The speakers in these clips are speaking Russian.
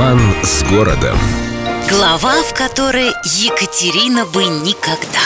Роман с городом. Глава, в которой Екатерина бы никогда.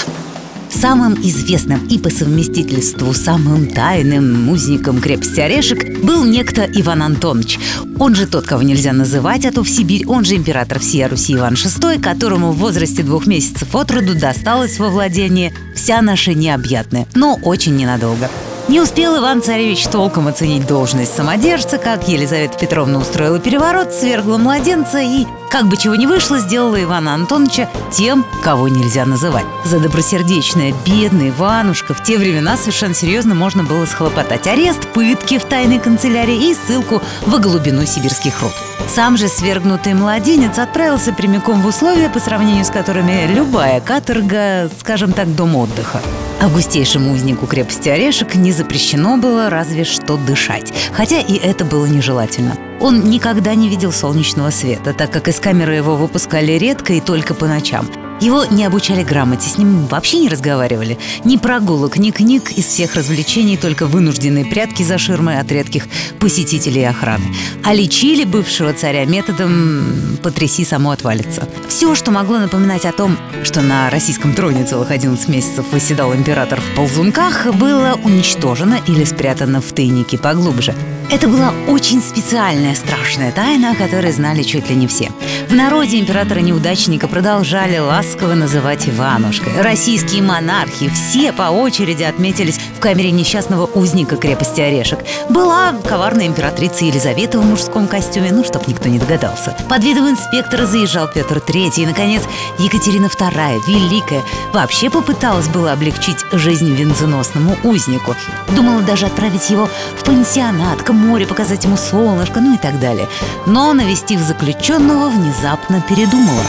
Самым известным и по совместительству самым тайным узником крепости Орешек был некто Иван Антонович. Он же тот, кого нельзя называть, а то в Сибирь, он же император всея Руси Иван VI, которому в возрасте двух месяцев от роду досталось во владение вся наша необъятная, но очень ненадолго. Не успел Иван-царевич толком оценить должность самодержца, как Елизавета Петровна устроила переворот, свергла младенца и, как бы чего ни вышло, сделала Ивана Антоновича тем, кого нельзя называть. За добросердечное, бедный Иванушка в те времена совершенно серьезно можно было схлопотать арест, пытки в тайной канцелярии и ссылку во глубину сибирских руд. Сам же свергнутый младенец отправился прямиком в условия, по сравнению с которыми любая каторга, скажем так, дом отдыха. Августейшему узнику крепости Орешек не запрещено было разве что дышать, хотя и это было нежелательно. Он никогда не видел солнечного света, так как из камеры его выпускали редко и только по ночам – его не обучали грамоте, с ним вообще не разговаривали. Ни прогулок, ни книг, из всех развлечений только вынужденные прятки за ширмой от редких посетителей охраны. А лечили бывшего царя методом «потряси, само отвалится». Все, что могло напоминать о том, что на российском троне целых 11 месяцев восседал император в ползунках, было уничтожено или спрятано в тайнике поглубже. Это была очень специальная страшная тайна, о которой знали чуть ли не все. В народе императора-неудачника продолжали ласково называть Иванушкой. Российские монархи все по очереди отметились в камере несчастного узника крепости Орешек. Была коварная императрица Елизавета в мужском костюме, ну, чтоб никто не догадался. Под видом инспектора заезжал Петр III, и, наконец, Екатерина II, Великая, вообще попыталась было облегчить жизнь венценосному узнику. Думала даже отправить его в пансионат, к морю, показать ему солнышко, ну и так далее. Но, навестив заключенного, внезапно передумала.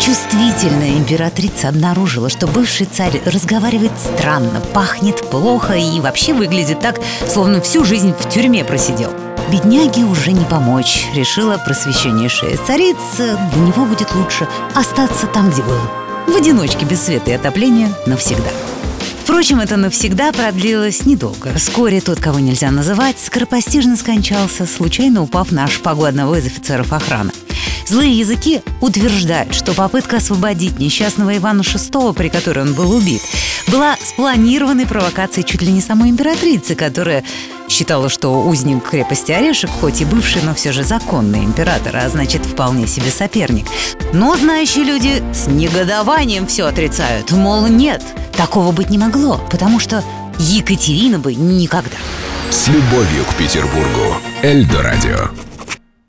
Чувствительная императрица обнаружила, что бывший царь разговаривает странно, пахнет плохо и вообще выглядит так, словно всю жизнь в тюрьме просидел. Бедняге уже не помочь, решила просвещеннейшая царица, для него будет лучше остаться там, где был. В одиночке, без света и отопления, навсегда. Впрочем, это навсегда продлилось недолго. Вскоре тот, кого нельзя называть, скоропостижно скончался, случайно упав на шпагу одного из офицеров охраны. Злые языки утверждают, что попытка освободить несчастного Ивана VI, при которой он был убит, была спланированной провокацией чуть ли не самой императрицы, которая считала, что узник крепости Орешек, хоть и бывший, но все же законный император, а значит, вполне себе соперник. Но знающие люди с негодованием все отрицают, мол, нет, такого быть не могло, потому что Екатерина бы никогда. С любовью к Петербургу. Эльдо радио.